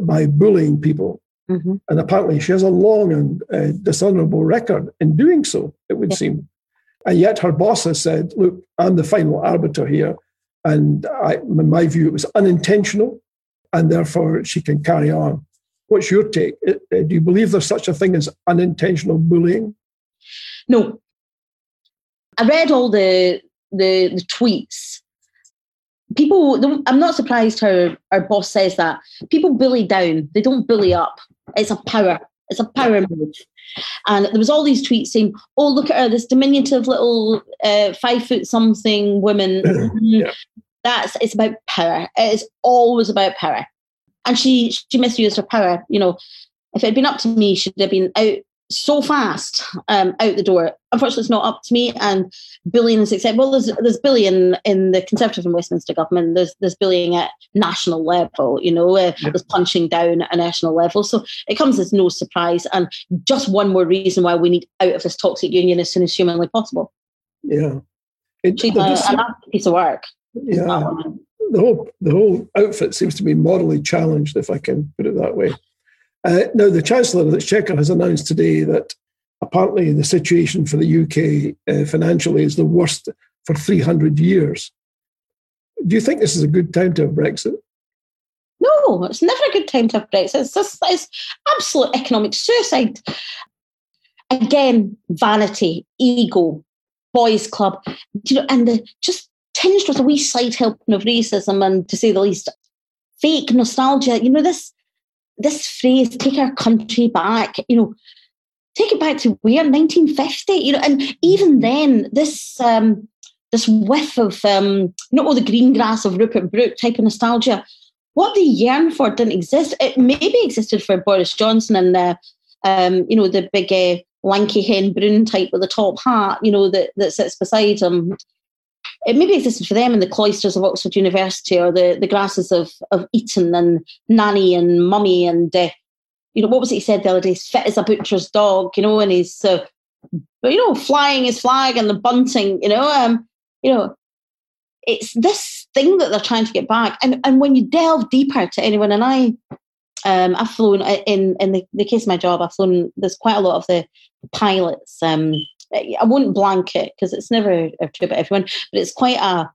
by bullying people. Mm-hmm. And apparently, she has a long and uh, dishonorable record in doing so, it would yeah. seem. And yet, her boss has said, Look, I'm the final arbiter here. And I, in my view, it was unintentional, and therefore she can carry on. What's your take? Uh, uh, do you believe there's such a thing as unintentional bullying? No. I read all the the, the tweets people i'm not surprised her our boss says that people bully down they don't bully up it's a power it's a power move. And there was all these tweets saying oh look at her this diminutive little uh, five foot something woman. Yeah. that's it's about power. It is always about power. And she she misused her power you know. If it had been up to me she'd have been out so fast um, out the door. Unfortunately, it's not up to me. And bullying is. Well, there's there's bullying in the Conservative and Westminster government. There's there's bullying at national level. You know, uh, there's punching down at a national level. So it comes as no surprise. And just one more reason why we need out of this toxic union as soon as humanly possible. Yeah, it, She's a, a piece of work. Yeah, the whole the whole outfit seems to be morally challenged, if I can put it that way. Uh, now, the Chancellor of the Exchequer has announced today that apparently the situation for the UK uh, financially is the worst for 300 years. Do you think this is a good time to have Brexit? No, it's never a good time to have Brexit. It's, just, it's absolute economic suicide. Again, vanity, ego, boys' club, you know, and the, just tinged with a wee side helping of racism and, to say the least, fake nostalgia. You know, this this phrase, take our country back, you know, take it back to where? 1950, you know, and even then, this um, this whiff of um, not all the green grass of Rupert Brooke type of nostalgia, what they yearn for didn't exist. It maybe existed for Boris Johnson and the, um, you know, the big uh, lanky hen brown type with the top hat, you know, that, that sits beside him it maybe existed for them in the cloisters of Oxford University or the, the grasses of, of Eton and Nanny and Mummy and, uh, you know, what was it he said the other day? He's fit as a butcher's dog, you know, and he's, uh, you know, flying his flag and the bunting, you know, um, you know, it's this thing that they're trying to get back. And, and when you delve deeper to anyone, and I, um, I've flown uh, in in the, the case of my job. I've flown. There's quite a lot of the pilots um, I wouldn't blanket because it's never true about everyone, but it's quite a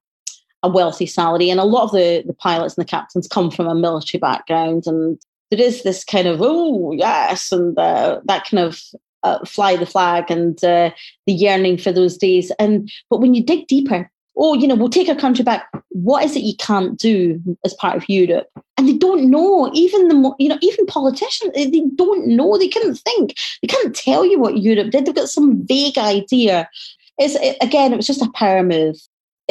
a wealthy salary, and a lot of the the pilots and the captains come from a military background, and there is this kind of oh yes, and uh, that kind of uh, fly the flag and uh, the yearning for those days. And but when you dig deeper, oh, you know, we'll take our country back. What is it you can't do as part of Europe? And they don't know. Even the, you know, even politicians, they don't know. They couldn't think. They can't tell you what Europe did. They've got some vague idea. It's it, again, it was just a power move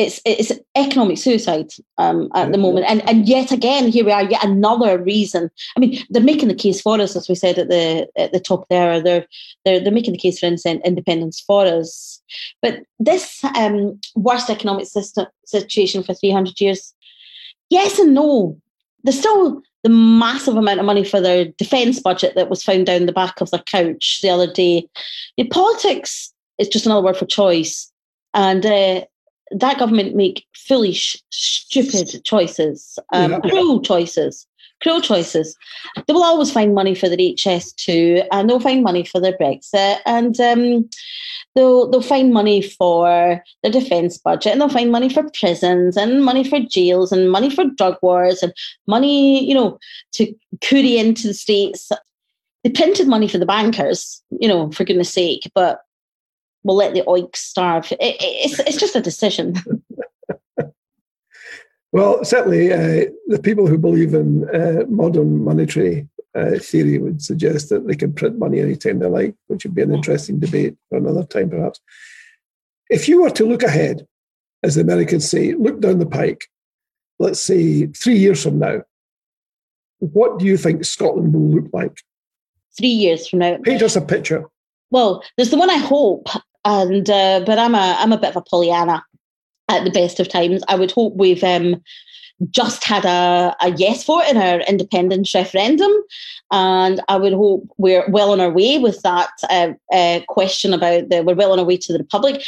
it's it's economic suicide um, at the moment, and and yet again here we are, yet another reason. I mean, they're making the case for us, as we said at the at the top there. They're they're they're making the case for independence for us, but this um, worst economic system, situation for three hundred years, yes and no. There's still the massive amount of money for their defence budget that was found down the back of their couch the other day. The politics is just another word for choice. And uh, that government make foolish, stupid choices, um, yeah. cruel choices, cruel choices. They will always find money for their HS2 and they'll find money for their Brexit and um, they'll, they'll find money for the defence budget and they'll find money for prisons and money for jails and money for drug wars and money, you know, to curry into the states. They printed money for the bankers, you know, for goodness sake, but we'll let the oiks starve. It, it's, it's just a decision. well, certainly uh, the people who believe in uh, modern monetary uh, theory would suggest that they can print money anytime they like, which would be an interesting debate for another time, perhaps. If you were to look ahead, as the Americans say, look down the pike, let's say three years from now, what do you think Scotland will look like? Three years from now. Paint us a picture. Well, there's the one I hope, and uh, but I'm a I'm a bit of a Pollyanna at the best of times. I would hope we've um, just had a, a yes vote in our independence referendum, and I would hope we're well on our way with that uh, uh, question about the we're well on our way to the republic.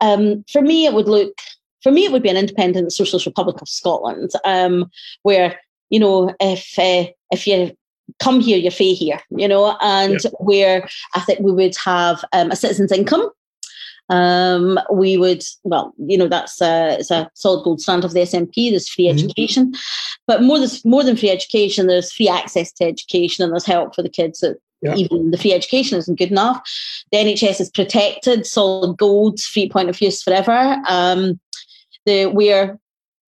Um, for me, it would look for me it would be an independent socialist republic of Scotland, um, where you know if uh, if you come here, you're pay here, you know, and where I think we would have um, a citizen's income um, we would, well, you know, that's a, it's a solid gold standard of the SNP. There's free mm-hmm. education, but more than more than free education, there's free access to education, and there's help for the kids that yeah. even the free education isn't good enough. The NHS is protected, solid gold, free point of use forever. Um, the where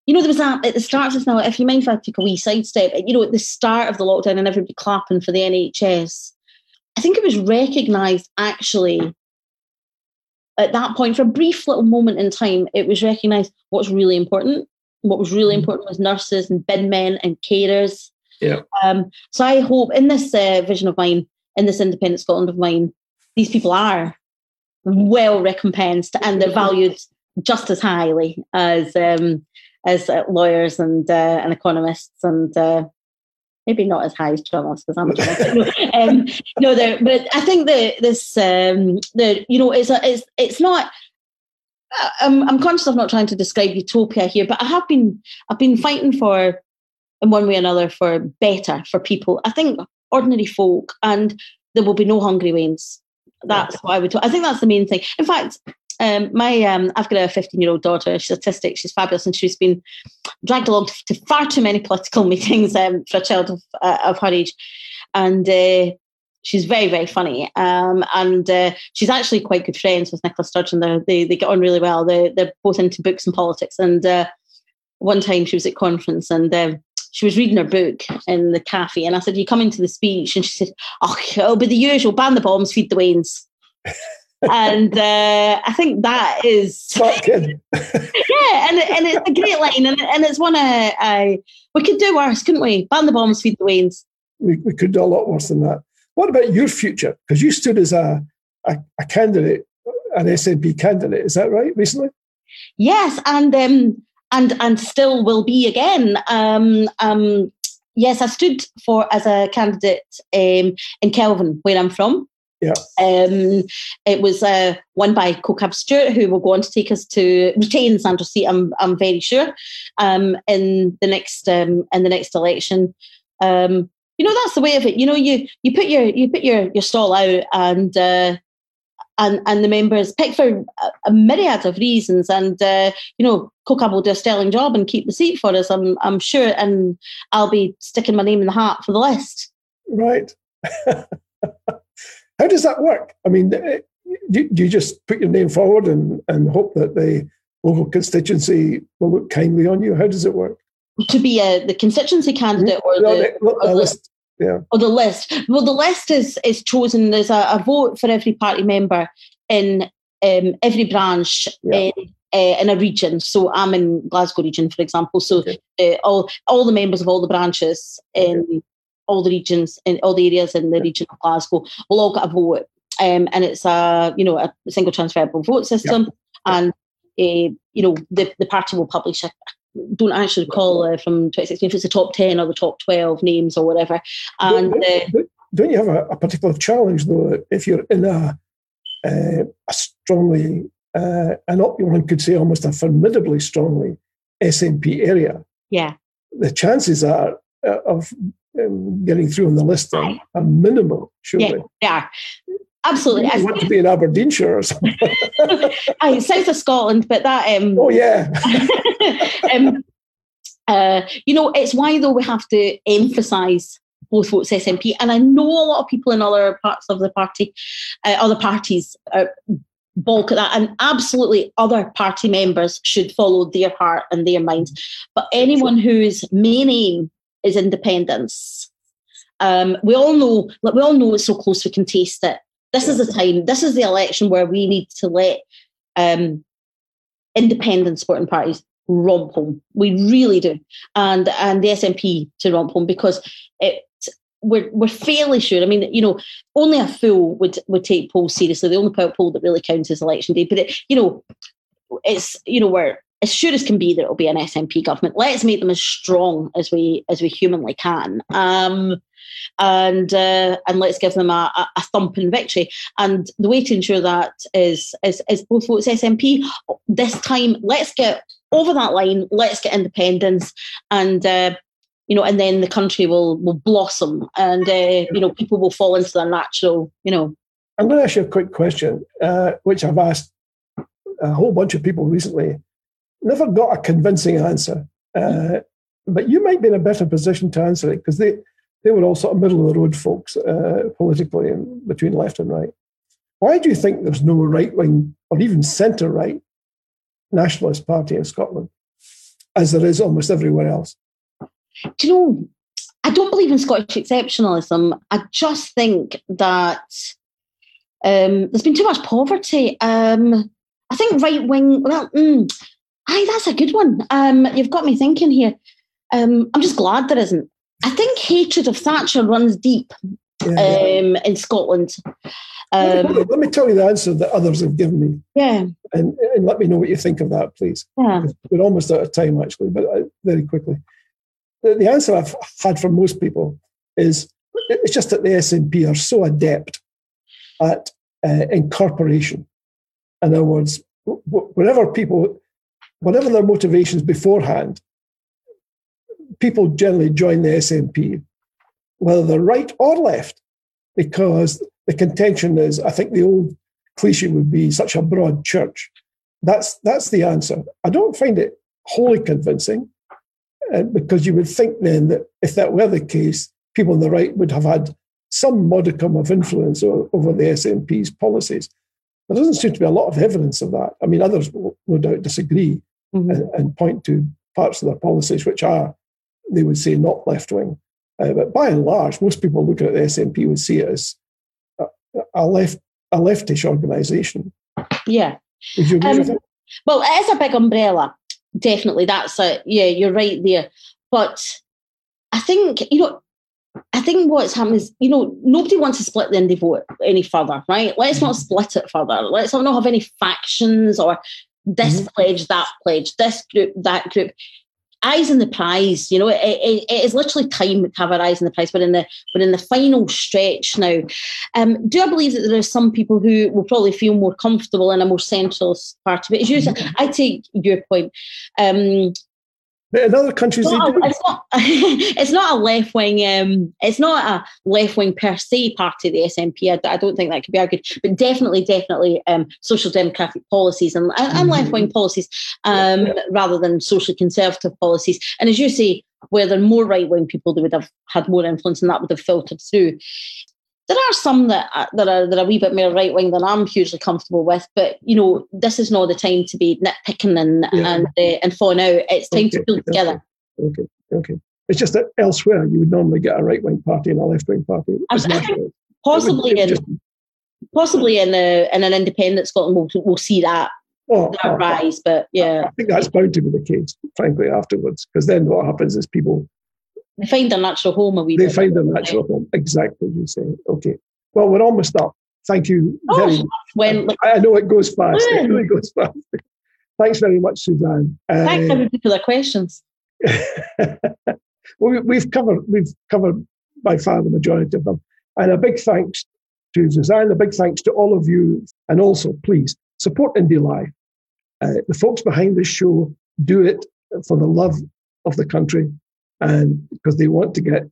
you know, there was that at the start of this now, if you mind if I take a wee sidestep, you know, at the start of the lockdown and everybody clapping for the NHS, I think it was recognised actually at that point, for a brief little moment in time, it was recognised what's really important. What was really mm-hmm. important was nurses and bin men and carers. Yeah. Um, so I hope in this uh, vision of mine, in this independent Scotland of mine, these people are well recompensed and they're valued just as highly as um, as uh, lawyers and uh, and economists and uh, maybe not as high as journalists because I'm a journalist. um, no, but I think that this, um, the you know, it's a, it's it's not. Uh, I'm, I'm conscious of not trying to describe utopia here, but I have been I've been fighting for, in one way or another, for better for people. I think ordinary folk, and there will be no hungry wains. That's what I would. I think that's the main thing. In fact, um, my um, I've got a 15 year old daughter. She's autistic. She's fabulous, and she's been dragged along to far too many political meetings um, for a child of, uh, of her age, and uh, she's very very funny. Um, and uh, she's actually quite good friends with Nicola Sturgeon. They're, they they get on really well. They they're both into books and politics. And uh, one time she was at conference and. She was reading her book in the cafe, and I said, "You coming to the speech?" And she said, "Oh, it'll be the usual: ban the bombs, feed the wains." and uh, I think that is yeah, and and it's a great line, and, and it's one I, I we could do worse, couldn't we? Ban the bombs, feed the wains. We, we could do a lot worse than that. What about your future? Because you stood as a, a, a candidate, an SNP candidate, is that right? Recently, yes, and um, and and still will be again. Um, um, yes, I stood for as a candidate um, in Kelvin, where I'm from. Yeah. Um, it was uh, won by Kaukab Stewart, who will go on to take us to retain Sandra's seat. I'm, I'm very sure. Um, in the next um, in the next election, um, you know that's the way of it. You know, you you put your you put your your stall out and. Uh, and, and the members pick for a, a myriad of reasons, and uh, you know, Kaukab will do a sterling job and keep the seat for us. I'm I'm sure, and I'll be sticking my name in the hat for the list. Right. How does that work? I mean, eh, do, you just put your name forward and, and hope that the local constituency will look kindly on you? How does it work? To be a, the constituency candidate or the, or the list? Yeah. Or the list. Well, the list is is chosen. There's a, a vote for every party member in um, every branch yeah. in uh, in a region. So I'm in Glasgow region, for example. So okay. uh, all all the members of all the branches in okay all the regions in all the areas in the region of Glasgow will all get a vote. Um, and it's a you know a single transferable vote system, yep. and uh, you know the, the party will publish a don't actually recall uh, from 2016 if it's the top 10 or the top 12 names or whatever. And don't, don't, don't you have a, a, particular challenge though if you're in a uh, a strongly, uh, and one could say almost a formidably strongly SNP area, yeah, the chances are uh, of um, getting through on the list are, are minimal. Surely, yeah, yeah. Absolutely. You want to be in Aberdeenshire or something. Aye, south of Scotland, but that. Um, oh yeah. um, uh, you know, it's why though we have to emphasise both votes SNP, and I know a lot of people in other parts of the party, uh, other parties, uh, bulk at that, and absolutely other party members should follow their heart and their mind. But anyone whose main aim is independence, um, we all know, like we all know, it's so close we can taste it. This is the time. This is the election where we need to let um, independent sporting parties romp home. We really do, and and the SNP to romp home because it. We're, we're fairly sure. I mean, you know, only a fool would would take polls seriously. The only poll that really counts is election day. But it, you know, it's you know we're as sure as can be that it'll be an SNP government. Let's make them as strong as we as we humanly can. Um, and uh, and let's give them a, a, thumping victory. And the way to ensure that is is, is both votes SNP. This time, let's get over that line. Let's get independence, and uh, you know, and then the country will will blossom, and uh, you know, people will fall into their natural, you know. I'm going to ask you a quick question, uh, which I've asked a whole bunch of people recently. Never got a convincing answer, uh, but you might be in a better position to answer it because they they were all sort of middle of the road folks uh, politically between left and right. Why do you think there's no right wing or even centre right nationalist party in Scotland, as there is almost everywhere else? Do you know? I don't believe in Scottish exceptionalism. I just think that um, there's been too much poverty. Um, I think right wing. Well, mm, aye, that's a good one. Um, you've got me thinking here. Um, I'm just glad there isn't. I think hatred of Thatcher runs deep yeah, um, in Scotland. Um, let, me, let, me, tell you the answer that others have given me. Yeah. And, and let me know what you think of that, please. Yeah. We're almost out of time, actually, but uh, very quickly. The, the answer I've had from most people is it's just that the SNP are so adept at uh, incorporation. In other words, whenever people, whatever their motivations beforehand, people generally join the SNP, whether they're right or left, because the contention is, I think the old cliche would be such a broad church. That's that's the answer. I don't find it wholly convincing, uh, because you would think then that if that were the case, people on the right would have had some modicum of influence over the SNP's policies. There doesn't seem to be a lot of evidence of that. I mean, others will no doubt disagree mm-hmm. and, and, point to parts of their policies which are they would say not left wing. Uh, but by and large, most people looking at the SNP would see it as a, a left a leftish organisation. Yeah. Would you agree um? Well, it is a big umbrella. Definitely, that's a yeah. You're right there. But I think you know. I think what's happened is, you know, nobody wants to split the indie vote any further, right? Let's not mm-hmm. split it further. Let's not have any factions or this mm-hmm. pledge, that pledge, this group, that group eyes in the prize. You know, it, it, it is literally time to have our eyes in the prize. But in the but in the final stretch now, um, do I believe that there are some people who will probably feel more comfortable in a more centralist party? But as you mm-hmm. I take your point. Um, in other countries, it's not, it's not, it's not, a left wing. Um, it's not a left wing per se party. Of the SNP. I, I, don't think that could be argued, but definitely, definitely, um, social democratic policies and, and mm-hmm. left wing policies, um, yeah. rather than socially conservative policies. And as you say, where there are more right wing people, they would have had more influence, and that would have filtered through there are some that are, that are that are a wee bit more right wing than I'm hugely comfortable with. But you know, this is not the time to be nitpicking and yeah. and uh, and falling out. It's time okay. to pull together. Okay, okay. It's just that elsewhere you would normally get a right wing party and a left wing party. possibly in just, possibly in a, in an independent Scotland, we'll, we'll see that oh, that oh, rise. But yeah, I think that's bound to be the case, frankly, afterwards, because then what happens is people they find their natural home a wee They bit. find their natural home, exactly you say. Okay. Well, we're almost up. Thank you oh, very much. When, like, I know it goes fast. It really goes fast. Thanks very much, Suzanne. Thanks uh, everybody for their questions. well, we've covered we've covered by far the majority of them, and a big thanks to Suzanne. A big thanks to all of you. And also, please support Indie Live. Uh, the folks behind this show do it for the love of the country and because they want to get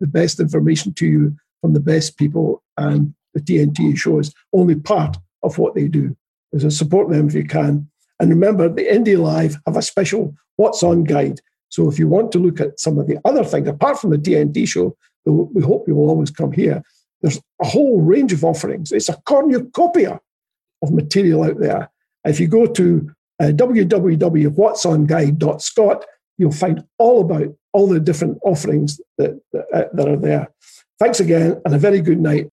the best information to you from the best people. And the TNT show is only part of what they do. So support them if you can. And remember, the Indie Live have a special What's On guide. So if you want to look at some of the other things, apart from the TNT show, we hope you will always come here. There's a whole range of offerings. It's a cornucopia of material out there. If you go to uh, www.whatsonguide.scot, you'll find all about all the different offerings that, that, uh, that are there. Thanks again, and a very good night.